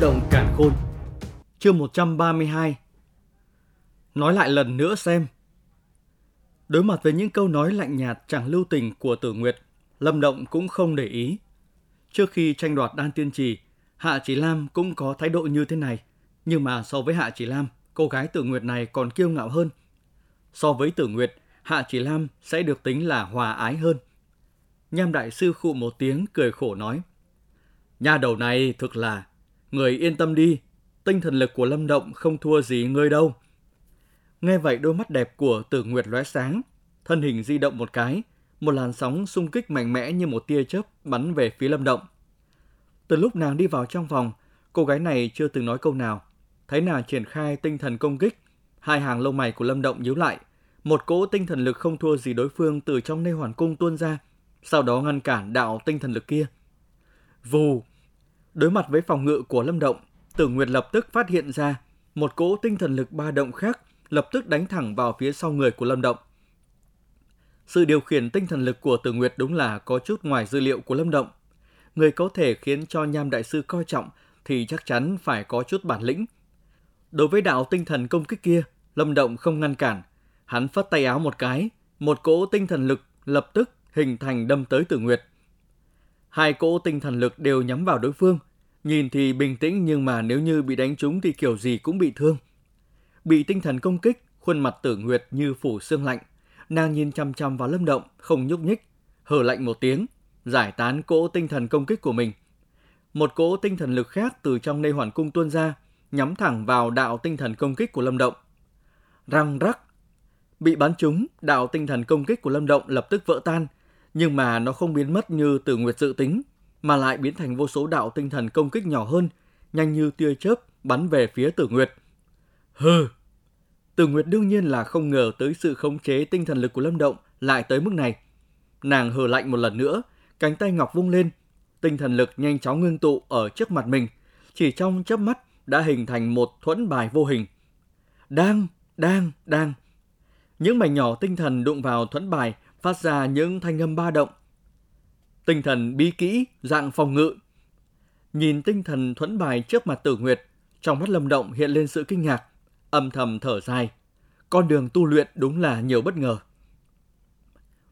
động cản khôn. Chương 132 Nói lại lần nữa xem. Đối mặt với những câu nói lạnh nhạt chẳng lưu tình của Tử Nguyệt, Lâm Động cũng không để ý. Trước khi tranh đoạt đan tiên trì, Hạ Chỉ Lam cũng có thái độ như thế này. Nhưng mà so với Hạ Chỉ Lam, cô gái Tử Nguyệt này còn kiêu ngạo hơn. So với Tử Nguyệt, Hạ Chỉ Lam sẽ được tính là hòa ái hơn. Nham Đại Sư khụ một tiếng cười khổ nói. Nhà đầu này thực là, người yên tâm đi, tinh thần lực của Lâm Động không thua gì ngươi đâu. Nghe vậy đôi mắt đẹp của Tử Nguyệt lóe sáng, thân hình di động một cái, một làn sóng xung kích mạnh mẽ như một tia chớp bắn về phía Lâm Động. Từ lúc nàng đi vào trong phòng, cô gái này chưa từng nói câu nào. Thấy nàng triển khai tinh thần công kích, hai hàng lông mày của Lâm Động nhíu lại, một cỗ tinh thần lực không thua gì đối phương từ trong nê hoàn cung tuôn ra, sau đó ngăn cản đạo tinh thần lực kia. Vù! Đối mặt với phòng ngự của Lâm Động, Tử Nguyệt lập tức phát hiện ra một cỗ tinh thần lực ba động khác lập tức đánh thẳng vào phía sau người của Lâm Động. Sự điều khiển tinh thần lực của Tử Nguyệt đúng là có chút ngoài dữ liệu của Lâm Động. Người có thể khiến cho Nham Đại Sư coi trọng thì chắc chắn phải có chút bản lĩnh. Đối với đạo tinh thần công kích kia, Lâm Động không ngăn cản. Hắn phất tay áo một cái, một cỗ tinh thần lực lập tức hình thành đâm tới Tử Nguyệt. Hai cỗ tinh thần lực đều nhắm vào đối phương. Nhìn thì bình tĩnh nhưng mà nếu như bị đánh trúng thì kiểu gì cũng bị thương. Bị tinh thần công kích, khuôn mặt Tử Nguyệt như phủ xương lạnh. Nàng nhìn chăm chăm vào Lâm Động, không nhúc nhích, hờ lạnh một tiếng, giải tán cỗ tinh thần công kích của mình. Một cỗ tinh thần lực khác từ trong nơi hoàn cung tuôn ra, nhắm thẳng vào đạo tinh thần công kích của Lâm Động. Răng rắc, bị bắn trúng, đạo tinh thần công kích của Lâm Động lập tức vỡ tan, nhưng mà nó không biến mất như Tử Nguyệt dự tính, mà lại biến thành vô số đạo tinh thần công kích nhỏ hơn, nhanh như tia chớp bắn về phía Tử Nguyệt. Hừ. Tử Nguyệt đương nhiên là không ngờ tới sự khống chế tinh thần lực của Lâm Động lại tới mức này. Nàng hừ lạnh một lần nữa, cánh tay ngọc vung lên, tinh thần lực nhanh chóng ngưng tụ ở trước mặt mình, chỉ trong chớp mắt đã hình thành một thuẫn bài vô hình. Đang, đang, đang. Những mảnh nhỏ tinh thần đụng vào thuẫn bài phát ra những thanh âm ba động. Tinh thần bí kỹ, dạng phòng ngự. Nhìn tinh thần thuẫn bài trước mặt tử nguyệt, trong mắt lâm động hiện lên sự kinh ngạc, âm thầm thở dài. Con đường tu luyện đúng là nhiều bất ngờ.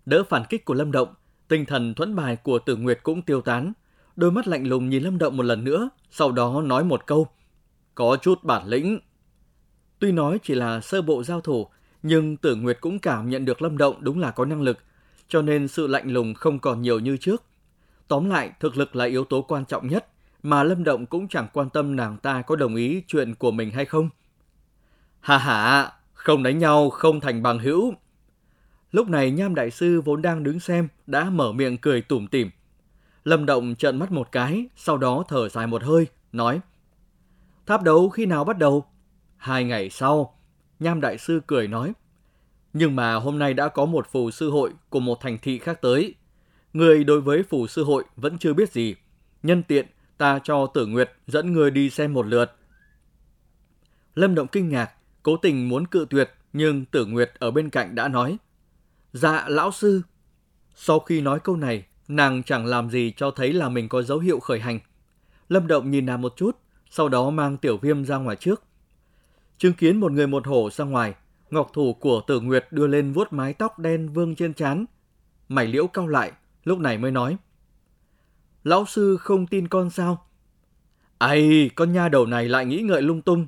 Đỡ phản kích của lâm động, tinh thần thuẫn bài của tử nguyệt cũng tiêu tán. Đôi mắt lạnh lùng nhìn lâm động một lần nữa, sau đó nói một câu. Có chút bản lĩnh. Tuy nói chỉ là sơ bộ giao thủ, nhưng Tử Nguyệt cũng cảm nhận được Lâm Động đúng là có năng lực, cho nên sự lạnh lùng không còn nhiều như trước. Tóm lại, thực lực là yếu tố quan trọng nhất, mà Lâm Động cũng chẳng quan tâm nàng ta có đồng ý chuyện của mình hay không. Hà hà, không đánh nhau không thành bằng hữu. Lúc này Nham Đại Sư vốn đang đứng xem, đã mở miệng cười tủm tỉm. Lâm Động trợn mắt một cái, sau đó thở dài một hơi, nói Tháp đấu khi nào bắt đầu? Hai ngày sau, Nham Đại Sư cười nói. Nhưng mà hôm nay đã có một phù sư hội của một thành thị khác tới. Người đối với phủ sư hội vẫn chưa biết gì. Nhân tiện, ta cho Tử Nguyệt dẫn người đi xem một lượt. Lâm Động kinh ngạc, cố tình muốn cự tuyệt, nhưng Tử Nguyệt ở bên cạnh đã nói. Dạ, lão sư. Sau khi nói câu này, nàng chẳng làm gì cho thấy là mình có dấu hiệu khởi hành. Lâm Động nhìn nàng một chút, sau đó mang tiểu viêm ra ngoài trước. Chứng kiến một người một hổ ra ngoài, ngọc thủ của tử nguyệt đưa lên vuốt mái tóc đen vương trên trán. Mày liễu cao lại, lúc này mới nói. Lão sư không tin con sao? Ây, con nha đầu này lại nghĩ ngợi lung tung.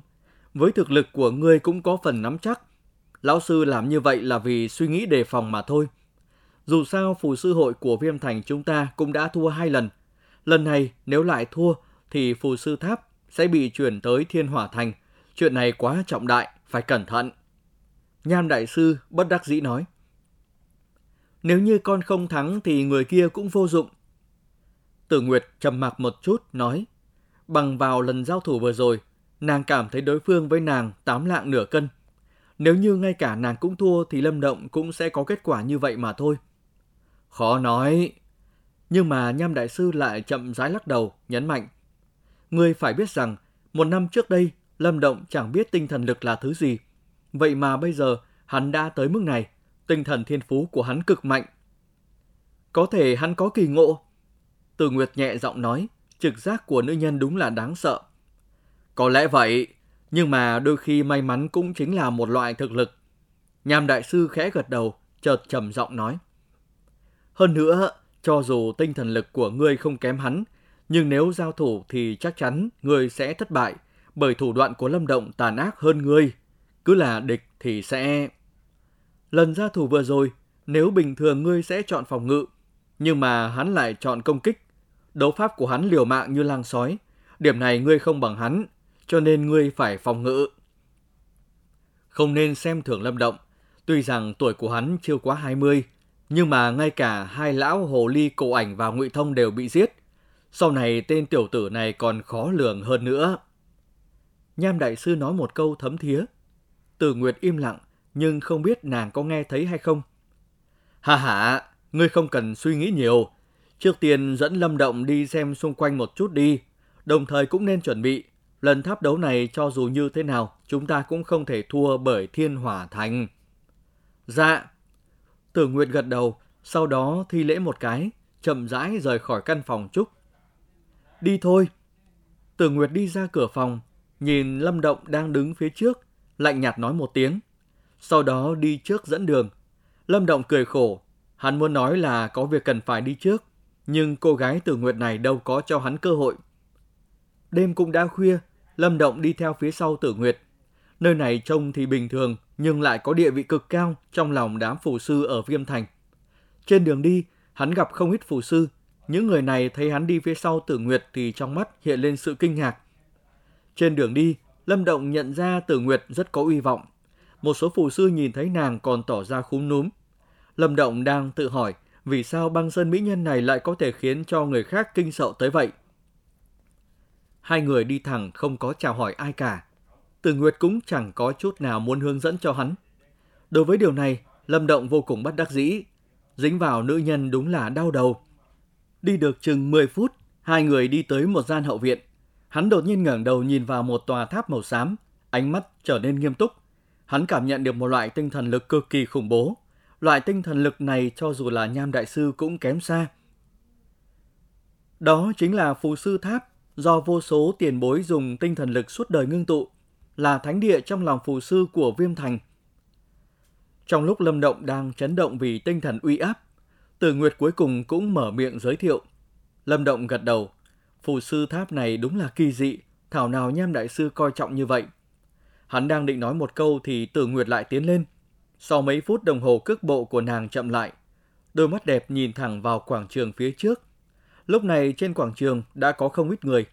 Với thực lực của ngươi cũng có phần nắm chắc. Lão sư làm như vậy là vì suy nghĩ đề phòng mà thôi. Dù sao phù sư hội của viêm thành chúng ta cũng đã thua hai lần. Lần này nếu lại thua thì phù sư tháp sẽ bị chuyển tới thiên hỏa thành Chuyện này quá trọng đại, phải cẩn thận. Nham Đại Sư bất đắc dĩ nói. Nếu như con không thắng thì người kia cũng vô dụng. Tử Nguyệt trầm mặc một chút, nói. Bằng vào lần giao thủ vừa rồi, nàng cảm thấy đối phương với nàng tám lạng nửa cân. Nếu như ngay cả nàng cũng thua thì Lâm Động cũng sẽ có kết quả như vậy mà thôi. Khó nói. Nhưng mà Nham Đại Sư lại chậm rãi lắc đầu, nhấn mạnh. Ngươi phải biết rằng, một năm trước đây Lâm Động chẳng biết tinh thần lực là thứ gì. Vậy mà bây giờ hắn đã tới mức này, tinh thần thiên phú của hắn cực mạnh. Có thể hắn có kỳ ngộ. Từ Nguyệt nhẹ giọng nói, trực giác của nữ nhân đúng là đáng sợ. Có lẽ vậy, nhưng mà đôi khi may mắn cũng chính là một loại thực lực. Nham đại sư khẽ gật đầu, chợt trầm giọng nói. Hơn nữa, cho dù tinh thần lực của ngươi không kém hắn, nhưng nếu giao thủ thì chắc chắn ngươi sẽ thất bại, bởi thủ đoạn của Lâm Động tàn ác hơn ngươi. Cứ là địch thì sẽ... Lần ra thủ vừa rồi, nếu bình thường ngươi sẽ chọn phòng ngự, nhưng mà hắn lại chọn công kích. Đấu pháp của hắn liều mạng như lang sói. Điểm này ngươi không bằng hắn, cho nên ngươi phải phòng ngự. Không nên xem thường Lâm Động. Tuy rằng tuổi của hắn chưa quá 20, nhưng mà ngay cả hai lão hồ ly cổ ảnh và ngụy thông đều bị giết. Sau này tên tiểu tử này còn khó lường hơn nữa. Nham đại sư nói một câu thấm thía. Tử Nguyệt im lặng, nhưng không biết nàng có nghe thấy hay không. Hà hà, ngươi không cần suy nghĩ nhiều. Trước tiên dẫn Lâm Động đi xem xung quanh một chút đi. Đồng thời cũng nên chuẩn bị. Lần tháp đấu này cho dù như thế nào, chúng ta cũng không thể thua bởi thiên hỏa thành. Dạ. Tử Nguyệt gật đầu, sau đó thi lễ một cái, chậm rãi rời khỏi căn phòng Trúc. Đi thôi. Tử Nguyệt đi ra cửa phòng, nhìn Lâm Động đang đứng phía trước, lạnh nhạt nói một tiếng. Sau đó đi trước dẫn đường. Lâm Động cười khổ, hắn muốn nói là có việc cần phải đi trước, nhưng cô gái Tử Nguyệt này đâu có cho hắn cơ hội. Đêm cũng đã khuya, Lâm Động đi theo phía sau Tử Nguyệt. Nơi này trông thì bình thường, nhưng lại có địa vị cực cao trong lòng đám phù sư ở Viêm Thành. Trên đường đi, hắn gặp không ít phù sư. Những người này thấy hắn đi phía sau Tử Nguyệt thì trong mắt hiện lên sự kinh ngạc. Trên đường đi, Lâm Động nhận ra Tử Nguyệt rất có uy vọng. Một số phù sư nhìn thấy nàng còn tỏ ra khúm núm. Lâm Động đang tự hỏi vì sao băng sơn mỹ nhân này lại có thể khiến cho người khác kinh sợ tới vậy. Hai người đi thẳng không có chào hỏi ai cả. Tử Nguyệt cũng chẳng có chút nào muốn hướng dẫn cho hắn. Đối với điều này, Lâm Động vô cùng bất đắc dĩ. Dính vào nữ nhân đúng là đau đầu. Đi được chừng 10 phút, hai người đi tới một gian hậu viện. Hắn đột nhiên ngẩng đầu nhìn vào một tòa tháp màu xám, ánh mắt trở nên nghiêm túc. Hắn cảm nhận được một loại tinh thần lực cực kỳ khủng bố. Loại tinh thần lực này cho dù là nham đại sư cũng kém xa. Đó chính là phù sư tháp do vô số tiền bối dùng tinh thần lực suốt đời ngưng tụ, là thánh địa trong lòng phù sư của Viêm Thành. Trong lúc Lâm Động đang chấn động vì tinh thần uy áp, Tử Nguyệt cuối cùng cũng mở miệng giới thiệu. Lâm Động gật đầu, phù sư tháp này đúng là kỳ dị, thảo nào nham đại sư coi trọng như vậy. Hắn đang định nói một câu thì Tử Nguyệt lại tiến lên. Sau mấy phút đồng hồ cước bộ của nàng chậm lại, đôi mắt đẹp nhìn thẳng vào quảng trường phía trước. Lúc này trên quảng trường đã có không ít người,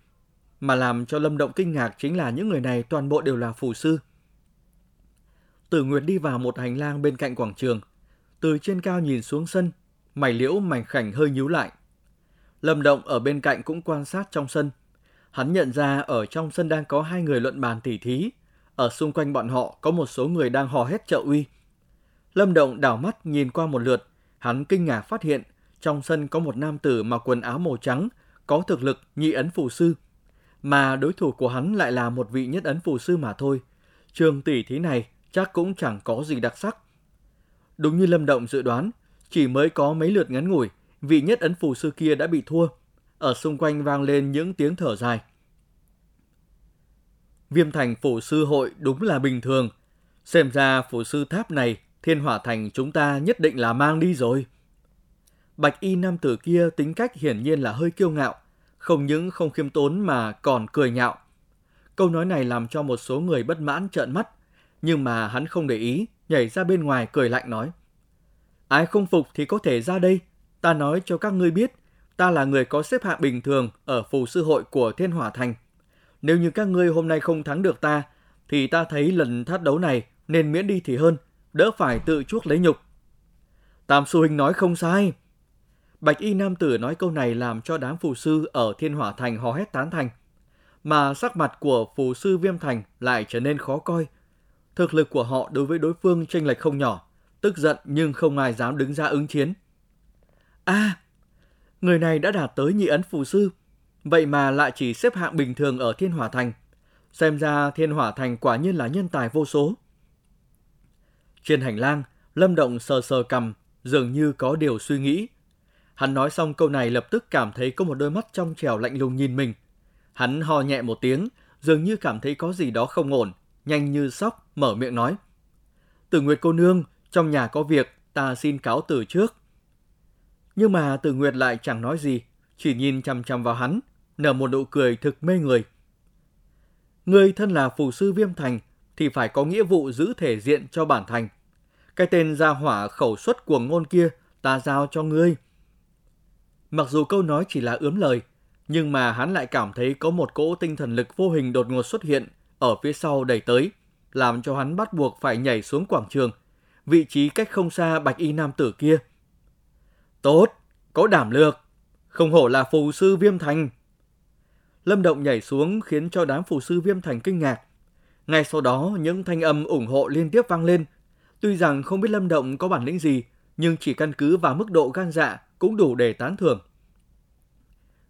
mà làm cho Lâm Động kinh ngạc chính là những người này toàn bộ đều là phù sư. Tử Nguyệt đi vào một hành lang bên cạnh quảng trường, từ trên cao nhìn xuống sân, mày liễu mảnh khảnh hơi nhíu lại. Lâm Động ở bên cạnh cũng quan sát trong sân. Hắn nhận ra ở trong sân đang có hai người luận bàn tỉ thí, ở xung quanh bọn họ có một số người đang hò hét trợ uy. Lâm Động đảo mắt nhìn qua một lượt, hắn kinh ngạc phát hiện trong sân có một nam tử mặc quần áo màu trắng, có thực lực nhị ấn phù sư. Mà đối thủ của hắn lại là một vị nhất ấn phù sư mà thôi. Trường tỷ thí này chắc cũng chẳng có gì đặc sắc. Đúng như Lâm Động dự đoán, chỉ mới có mấy lượt ngắn ngủi, vị nhất ấn phù sư kia đã bị thua. Ở xung quanh vang lên những tiếng thở dài. Viêm thành phù sư hội đúng là bình thường. Xem ra phù sư tháp này, thiên hỏa thành chúng ta nhất định là mang đi rồi. Bạch y nam tử kia tính cách hiển nhiên là hơi kiêu ngạo, không những không khiêm tốn mà còn cười nhạo. Câu nói này làm cho một số người bất mãn trợn mắt, nhưng mà hắn không để ý, nhảy ra bên ngoài cười lạnh nói. Ai không phục thì có thể ra đây, ta nói cho các ngươi biết, ta là người có xếp hạng bình thường ở phù sư hội của Thiên Hỏa Thành. Nếu như các ngươi hôm nay không thắng được ta, thì ta thấy lần thát đấu này nên miễn đi thì hơn, đỡ phải tự chuốc lấy nhục. Tam Sư Huynh nói không sai. Bạch y nam tử nói câu này làm cho đám phù sư ở Thiên Hỏa Thành hò hét tán thành. Mà sắc mặt của phù sư Viêm Thành lại trở nên khó coi. Thực lực của họ đối với đối phương tranh lệch không nhỏ, tức giận nhưng không ai dám đứng ra ứng chiến. a à, người này đã đạt tới nhị ấn phù sư, vậy mà lại chỉ xếp hạng bình thường ở Thiên Hỏa Thành. Xem ra Thiên Hỏa Thành quả nhiên là nhân tài vô số. Trên hành lang, Lâm Động sờ sờ cầm, dường như có điều suy nghĩ. Hắn nói xong câu này lập tức cảm thấy có một đôi mắt trong trẻo lạnh lùng nhìn mình. Hắn ho nhẹ một tiếng, dường như cảm thấy có gì đó không ổn, nhanh như sóc, mở miệng nói. Tử Nguyệt cô nương, trong nhà có việc, ta xin cáo từ trước. Nhưng mà Tử Nguyệt lại chẳng nói gì, chỉ nhìn chăm chăm vào hắn, nở một nụ cười thực mê người. Người thân là phù sư Viêm Thành thì phải có nghĩa vụ giữ thể diện cho bản thành. Cái tên gia hỏa khẩu xuất cuồng ngôn kia ta giao cho ngươi. Mặc dù câu nói chỉ là ướm lời, nhưng mà hắn lại cảm thấy có một cỗ tinh thần lực vô hình đột ngột xuất hiện ở phía sau đẩy tới, làm cho hắn bắt buộc phải nhảy xuống quảng trường, vị trí cách không xa bạch y nam tử kia. Tốt, có đảm lược, không hổ là phù sư viêm thành. Lâm Động nhảy xuống khiến cho đám phù sư viêm thành kinh ngạc. Ngay sau đó, những thanh âm ủng hộ liên tiếp vang lên. Tuy rằng không biết Lâm Động có bản lĩnh gì, nhưng chỉ căn cứ vào mức độ gan dạ cũng đủ để tán thưởng.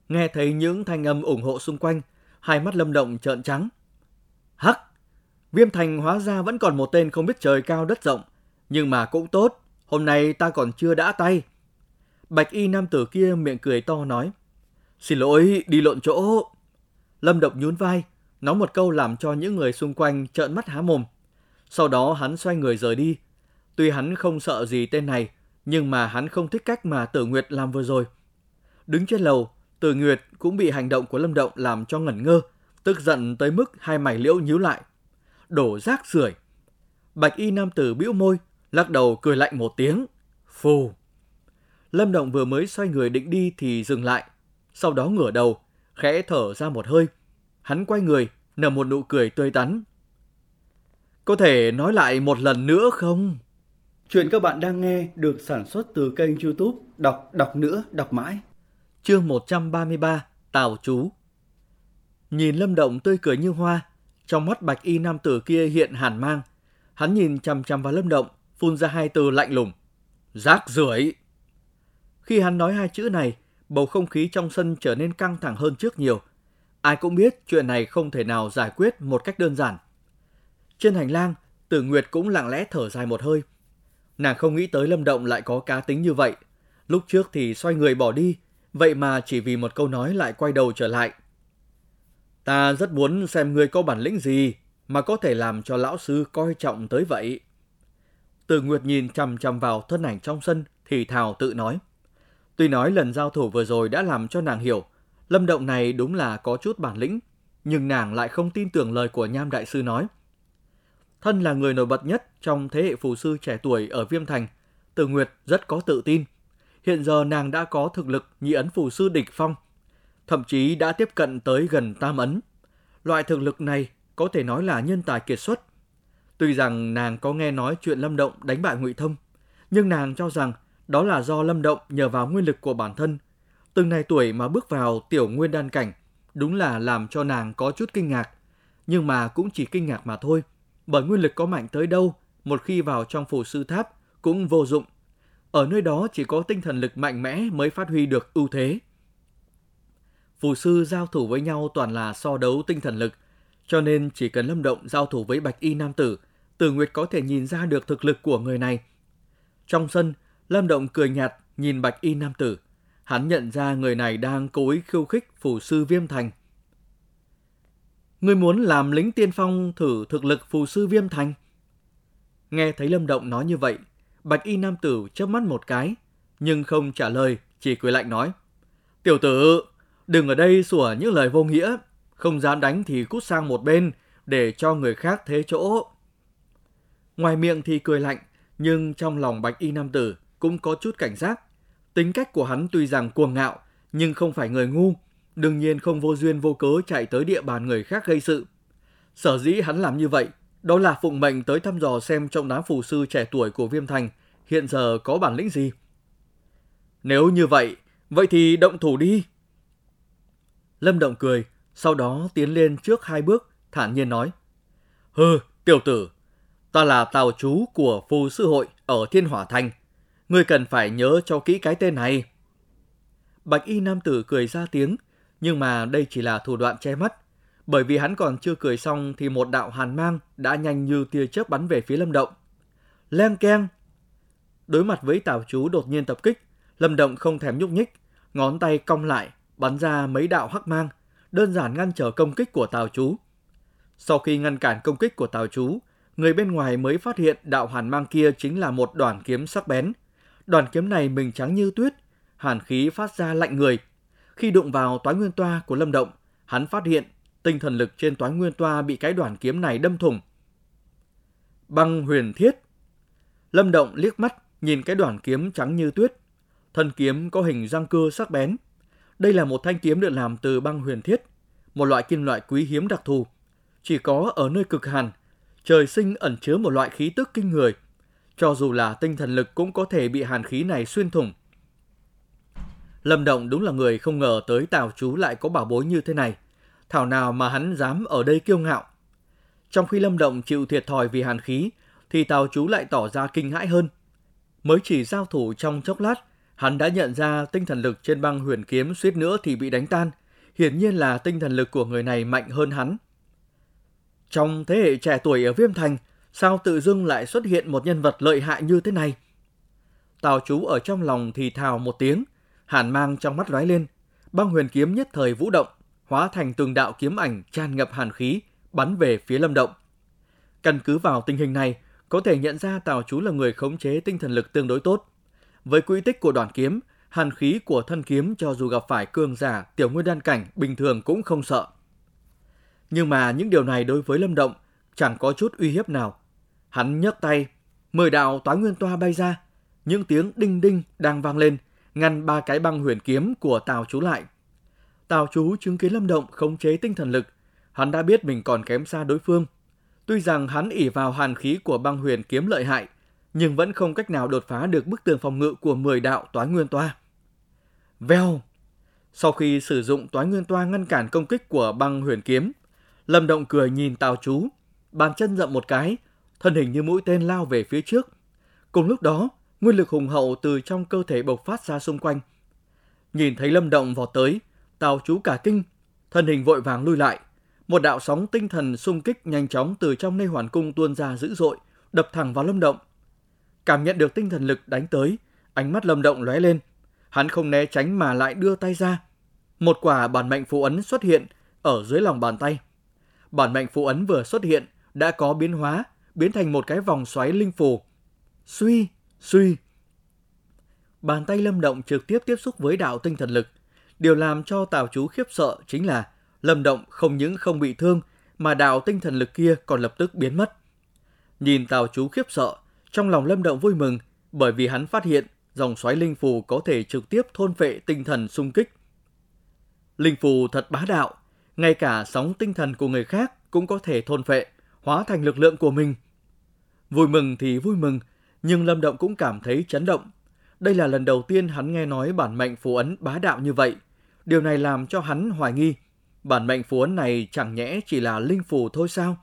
Nghe thấy những thanh âm ủng hộ xung quanh, hai mắt Lâm Động trợn trắng. Hắc! Viêm Thành hóa ra vẫn còn một tên không biết trời cao đất rộng, nhưng mà cũng tốt, hôm nay ta còn chưa đã tay. Bạch y nam tử kia miệng cười to nói. Xin lỗi, đi lộn chỗ. Lâm Động nhún vai, nói một câu làm cho những người xung quanh trợn mắt há mồm. Sau đó hắn xoay người rời đi. Tuy hắn không sợ gì tên này, nhưng mà hắn không thích cách mà Tử Nguyệt làm vừa rồi. Đứng trên lầu, Tử Nguyệt cũng bị hành động của Lâm Động làm cho ngẩn ngơ, tức giận tới mức hai mày liễu nhíu lại. Đổ rác rưởi. Bạch y nam tử bĩu môi, lắc đầu cười lạnh một tiếng. Phù. Lâm Động vừa mới xoay người định đi thì dừng lại, sau đó ngửa đầu, khẽ thở ra một hơi. Hắn quay người, nở một nụ cười tươi tắn. Có thể nói lại một lần nữa không? Chuyện các bạn đang nghe được sản xuất từ kênh youtube Đọc Đọc Nữa Đọc Mãi. Chương 133 Tào Chú Nhìn Lâm Động tươi cười như hoa, trong mắt bạch y nam tử kia hiện hàn mang. Hắn nhìn chằm chằm vào Lâm Động, phun ra hai từ lạnh lùng. Rác rưởi Khi hắn nói hai chữ này, bầu không khí trong sân trở nên căng thẳng hơn trước nhiều. Ai cũng biết chuyện này không thể nào giải quyết một cách đơn giản. Trên hành lang, Tử Nguyệt cũng lặng lẽ thở dài một hơi. Nàng không nghĩ tới Lâm Động lại có cá tính như vậy. Lúc trước thì xoay người bỏ đi, vậy mà chỉ vì một câu nói lại quay đầu trở lại. Ta rất muốn xem ngươi có bản lĩnh gì mà có thể làm cho lão sư coi trọng tới vậy. Từ Nguyệt nhìn chằm chằm vào thân ảnh trong sân thì thào tự nói. Tuy nói lần giao thủ vừa rồi đã làm cho nàng hiểu, Lâm Động này đúng là có chút bản lĩnh, nhưng nàng lại không tin tưởng lời của Nham Đại Sư nói. Thân là người nổi bật nhất trong thế hệ phù sư trẻ tuổi ở Viêm Thành, Từ Nguyệt rất có tự tin. Hiện giờ nàng đã có thực lực nhị ấn phù sư địch phong, thậm chí đã tiếp cận tới gần tam ấn. Loại thực lực này có thể nói là nhân tài kiệt xuất. Tuy rằng nàng có nghe nói chuyện Lâm Động đánh bại Ngụy Thông, nhưng nàng cho rằng đó là do Lâm Động nhờ vào nguyên lực của bản thân. Từng này tuổi mà bước vào tiểu nguyên đan cảnh, đúng là làm cho nàng có chút kinh ngạc. Nhưng mà cũng chỉ kinh ngạc mà thôi bởi nguyên lực có mạnh tới đâu, một khi vào trong phủ sư tháp cũng vô dụng. Ở nơi đó chỉ có tinh thần lực mạnh mẽ mới phát huy được ưu thế. Phù sư giao thủ với nhau toàn là so đấu tinh thần lực, cho nên chỉ cần Lâm Động giao thủ với Bạch Y Nam Tử, Tử Nguyệt có thể nhìn ra được thực lực của người này. Trong sân, Lâm Động cười nhạt nhìn Bạch Y Nam Tử. Hắn nhận ra người này đang cố ý khiêu khích phù sư Viêm Thành. Ngươi muốn làm lính tiên phong thử thực lực phù sư viêm thành? Nghe thấy Lâm Động nói như vậy, Bạch Y Nam Tử chớp mắt một cái, nhưng không trả lời, chỉ cười lạnh nói. Tiểu tử, đừng ở đây sủa những lời vô nghĩa, không dám đánh thì cút sang một bên để cho người khác thế chỗ. Ngoài miệng thì cười lạnh, nhưng trong lòng Bạch Y Nam Tử cũng có chút cảnh giác. Tính cách của hắn tuy rằng cuồng ngạo, nhưng không phải người ngu, đương nhiên không vô duyên vô cớ chạy tới địa bàn người khác gây sự. Sở dĩ hắn làm như vậy, đó là phụng mệnh tới thăm dò xem trong đám phù sư trẻ tuổi của Viêm Thành hiện giờ có bản lĩnh gì. Nếu như vậy, vậy thì động thủ đi. Lâm Động cười, sau đó tiến lên trước hai bước, thản nhiên nói. Hừ, tiểu tử, ta là tàu chú của phù sư hội ở Thiên Hỏa Thành. Ngươi cần phải nhớ cho kỹ cái tên này. Bạch y nam tử cười ra tiếng, nhưng mà đây chỉ là thủ đoạn che mắt, bởi vì hắn còn chưa cười xong thì một đạo hàn mang đã nhanh như tia chớp bắn về phía Lâm Động. Leng keng! Đối mặt với tào chú đột nhiên tập kích, Lâm Động không thèm nhúc nhích, ngón tay cong lại, bắn ra mấy đạo hắc mang, đơn giản ngăn trở công kích của tào chú. Sau khi ngăn cản công kích của Tào Chú, người bên ngoài mới phát hiện đạo hàn mang kia chính là một đoàn kiếm sắc bén. Đoàn kiếm này mình trắng như tuyết, hàn khí phát ra lạnh người. Khi đụng vào toái nguyên toa của Lâm Động, hắn phát hiện tinh thần lực trên toái nguyên toa bị cái đoàn kiếm này đâm thủng. Băng huyền thiết Lâm Động liếc mắt nhìn cái đoàn kiếm trắng như tuyết. Thân kiếm có hình răng cưa sắc bén. Đây là một thanh kiếm được làm từ băng huyền thiết, một loại kim loại quý hiếm đặc thù. Chỉ có ở nơi cực hàn, trời sinh ẩn chứa một loại khí tức kinh người. Cho dù là tinh thần lực cũng có thể bị hàn khí này xuyên thủng. Lâm Động đúng là người không ngờ tới Tào Chú lại có bảo bối như thế này. Thảo nào mà hắn dám ở đây kiêu ngạo. Trong khi Lâm Động chịu thiệt thòi vì hàn khí, thì Tào Chú lại tỏ ra kinh hãi hơn. Mới chỉ giao thủ trong chốc lát, hắn đã nhận ra tinh thần lực trên băng huyền kiếm suýt nữa thì bị đánh tan. Hiển nhiên là tinh thần lực của người này mạnh hơn hắn. Trong thế hệ trẻ tuổi ở Viêm Thành, sao tự dưng lại xuất hiện một nhân vật lợi hại như thế này? Tào chú ở trong lòng thì thào một tiếng, hàn mang trong mắt lóe lên, băng huyền kiếm nhất thời vũ động, hóa thành từng đạo kiếm ảnh tràn ngập hàn khí, bắn về phía Lâm Động. Căn cứ vào tình hình này, có thể nhận ra Tào chú là người khống chế tinh thần lực tương đối tốt. Với quỹ tích của đoàn kiếm, hàn khí của thân kiếm cho dù gặp phải cường giả tiểu nguyên đan cảnh bình thường cũng không sợ. Nhưng mà những điều này đối với Lâm Động chẳng có chút uy hiếp nào. Hắn nhấc tay, mời đạo toái nguyên toa bay ra, những tiếng đinh đinh đang vang lên, ngăn ba cái băng huyền kiếm của Tào chú lại. Tào chú chứng kiến Lâm Động khống chế tinh thần lực, hắn đã biết mình còn kém xa đối phương. Tuy rằng hắn ỉ vào hàn khí của băng huyền kiếm lợi hại, nhưng vẫn không cách nào đột phá được bức tường phòng ngự của 10 đạo toái nguyên toa. Vèo! Sau khi sử dụng toái nguyên toa ngăn cản công kích của băng huyền kiếm, Lâm Động cười nhìn Tào Chú, bàn chân dậm một cái, thân hình như mũi tên lao về phía trước. Cùng lúc đó, nguyên lực hùng hậu từ trong cơ thể bộc phát ra xung quanh. Nhìn thấy Lâm Động vọt tới, Tào Chú cả kinh, thân hình vội vàng lui lại. Một đạo sóng tinh thần xung kích nhanh chóng từ trong nơi hoàn cung tuôn ra dữ dội, đập thẳng vào Lâm Động. Cảm nhận được tinh thần lực đánh tới, ánh mắt Lâm Động lóe lên. Hắn không né tránh mà lại đưa tay ra. Một quả bản mệnh phù ấn xuất hiện ở dưới lòng bàn tay bản mệnh phù ấn vừa xuất hiện đã có biến hóa, biến thành một cái vòng xoáy linh phù. Suy, suy. Bàn tay Lâm Động trực tiếp tiếp xúc với đạo tinh thần lực. Điều làm cho Tào Chú khiếp sợ chính là Lâm Động không những không bị thương mà đạo tinh thần lực kia còn lập tức biến mất. Nhìn Tào Chú khiếp sợ, trong lòng Lâm Động vui mừng bởi vì hắn phát hiện dòng xoáy linh phù có thể trực tiếp thôn phệ tinh thần xung kích. Linh phù thật bá đạo, ngay cả sóng tinh thần của người khác cũng có thể thôn phệ, hóa thành lực lượng của mình. Vui mừng thì vui mừng, nhưng Lâm Động cũng cảm thấy chấn động. Đây là lần đầu tiên hắn nghe nói bản mệnh phù ấn bá đạo như vậy. Điều này làm cho hắn hoài nghi, bản mệnh phù ấn này chẳng nhẽ chỉ là linh phù thôi sao?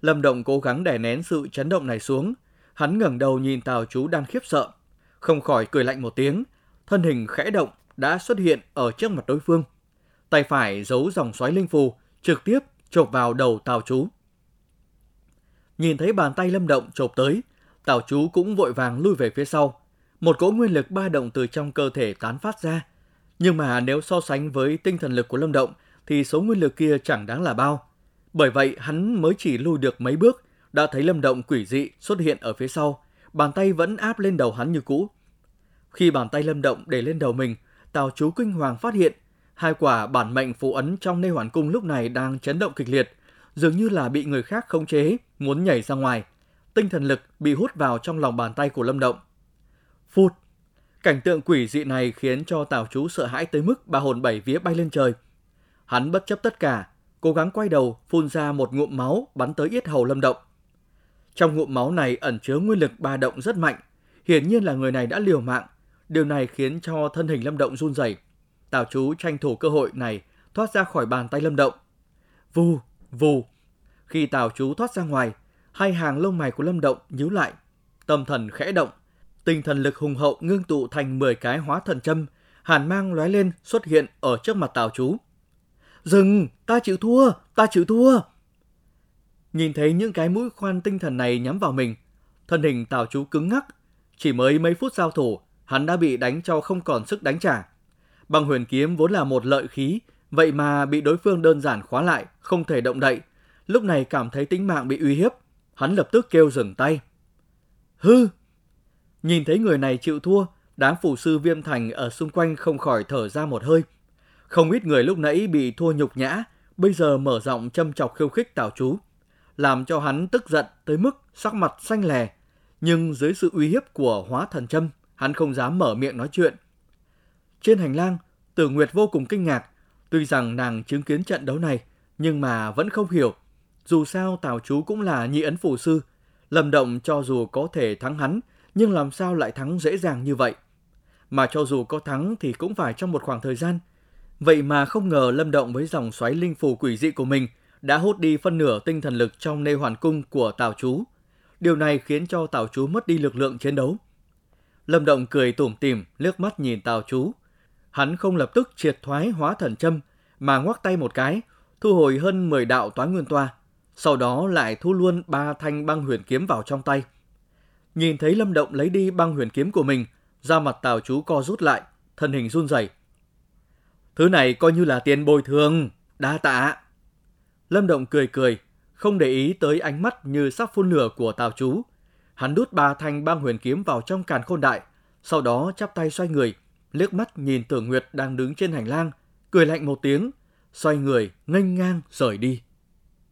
Lâm Động cố gắng đè nén sự chấn động này xuống, hắn ngẩng đầu nhìn Tào Chú đang khiếp sợ, không khỏi cười lạnh một tiếng, thân hình khẽ động đã xuất hiện ở trước mặt đối phương tay phải giấu dòng xoáy linh phù, trực tiếp chộp vào đầu Tào Chú. Nhìn thấy bàn tay Lâm Động chộp tới, Tào Chú cũng vội vàng lui về phía sau. Một cỗ nguyên lực ba động từ trong cơ thể tán phát ra. Nhưng mà nếu so sánh với tinh thần lực của Lâm Động thì số nguyên lực kia chẳng đáng là bao. Bởi vậy hắn mới chỉ lui được mấy bước, đã thấy Lâm Động quỷ dị xuất hiện ở phía sau, bàn tay vẫn áp lên đầu hắn như cũ. Khi bàn tay Lâm Động để lên đầu mình, Tào Chú kinh hoàng phát hiện Hai quả bản mệnh phù ấn trong nê hoàn cung lúc này đang chấn động kịch liệt, dường như là bị người khác khống chế, muốn nhảy ra ngoài. Tinh thần lực bị hút vào trong lòng bàn tay của Lâm Động. Phụt! Cảnh tượng quỷ dị này khiến cho Tào Chú sợ hãi tới mức ba hồn bảy vía bay lên trời. Hắn bất chấp tất cả, cố gắng quay đầu phun ra một ngụm máu bắn tới yết hầu Lâm Động. Trong ngụm máu này ẩn chứa nguyên lực ba động rất mạnh, hiển nhiên là người này đã liều mạng. Điều này khiến cho thân hình Lâm Động run rẩy. Tào chú tranh thủ cơ hội này thoát ra khỏi bàn tay Lâm Động. Vù, vù. Khi Tào chú thoát ra ngoài, hai hàng lông mày của Lâm Động nhíu lại. Tâm thần khẽ động, tinh thần lực hùng hậu ngưng tụ thành 10 cái hóa thần châm, hàn mang lóe lên xuất hiện ở trước mặt Tào chú. Dừng, ta chịu thua, ta chịu thua. Nhìn thấy những cái mũi khoan tinh thần này nhắm vào mình, thân hình Tào chú cứng ngắc. Chỉ mới mấy phút giao thủ, hắn đã bị đánh cho không còn sức đánh trả. Bằng huyền kiếm vốn là một lợi khí, vậy mà bị đối phương đơn giản khóa lại, không thể động đậy lúc này cảm thấy tính mạng bị uy hiếp, hắn lập tức kêu dừng tay. Hư! Nhìn thấy người này chịu thua, đám phủ sư viêm thành ở xung quanh không khỏi thở ra một hơi. Không ít người lúc nãy bị thua nhục nhã, bây giờ mở rộng châm chọc khiêu khích Tào Chú, làm cho hắn tức giận tới mức sắc mặt xanh lè. Nhưng dưới sự uy hiếp của hóa thần châm, hắn không dám mở miệng nói chuyện. Trên hành lang, Tử Nguyệt vô cùng kinh ngạc, tuy rằng nàng chứng kiến trận đấu này, nhưng mà vẫn không hiểu. Dù sao Tào Chú cũng là nhị ấn phủ sư, Lâm Động cho dù có thể thắng hắn, nhưng làm sao lại thắng dễ dàng như vậy? Mà cho dù có thắng thì cũng phải trong một khoảng thời gian. Vậy mà không ngờ Lâm Động với dòng xoáy linh phù quỷ dị của mình đã hút đi phân nửa tinh thần lực trong nê hoàn cung của Tào Chú. Điều này khiến cho Tào Chú mất đi lực lượng chiến đấu. Lâm Động cười tủm tỉm, liếc mắt nhìn Tào Chú. Hắn không lập tức triệt thoái hóa thần châm, mà ngoắc tay một cái, thu hồi hơn 10 đạo toán nguyên toa, sau đó lại thu luôn ba thanh băng huyền kiếm vào trong tay. Nhìn thấy Lâm Động lấy đi băng huyền kiếm của mình, da mặt Tào Chú co rút lại, thân hình run rẩy. Thứ này coi như là tiền bồi thường, đa tạ. Lâm Động cười cười, không để ý tới ánh mắt như sắp phun lửa của Tào Chú. Hắn đút ba thanh băng huyền kiếm vào trong càn khôn đại, sau đó chắp tay xoay người, liếc mắt nhìn Tưởng Nguyệt đang đứng trên hành lang, cười lạnh một tiếng, xoay người nghênh ngang rời đi.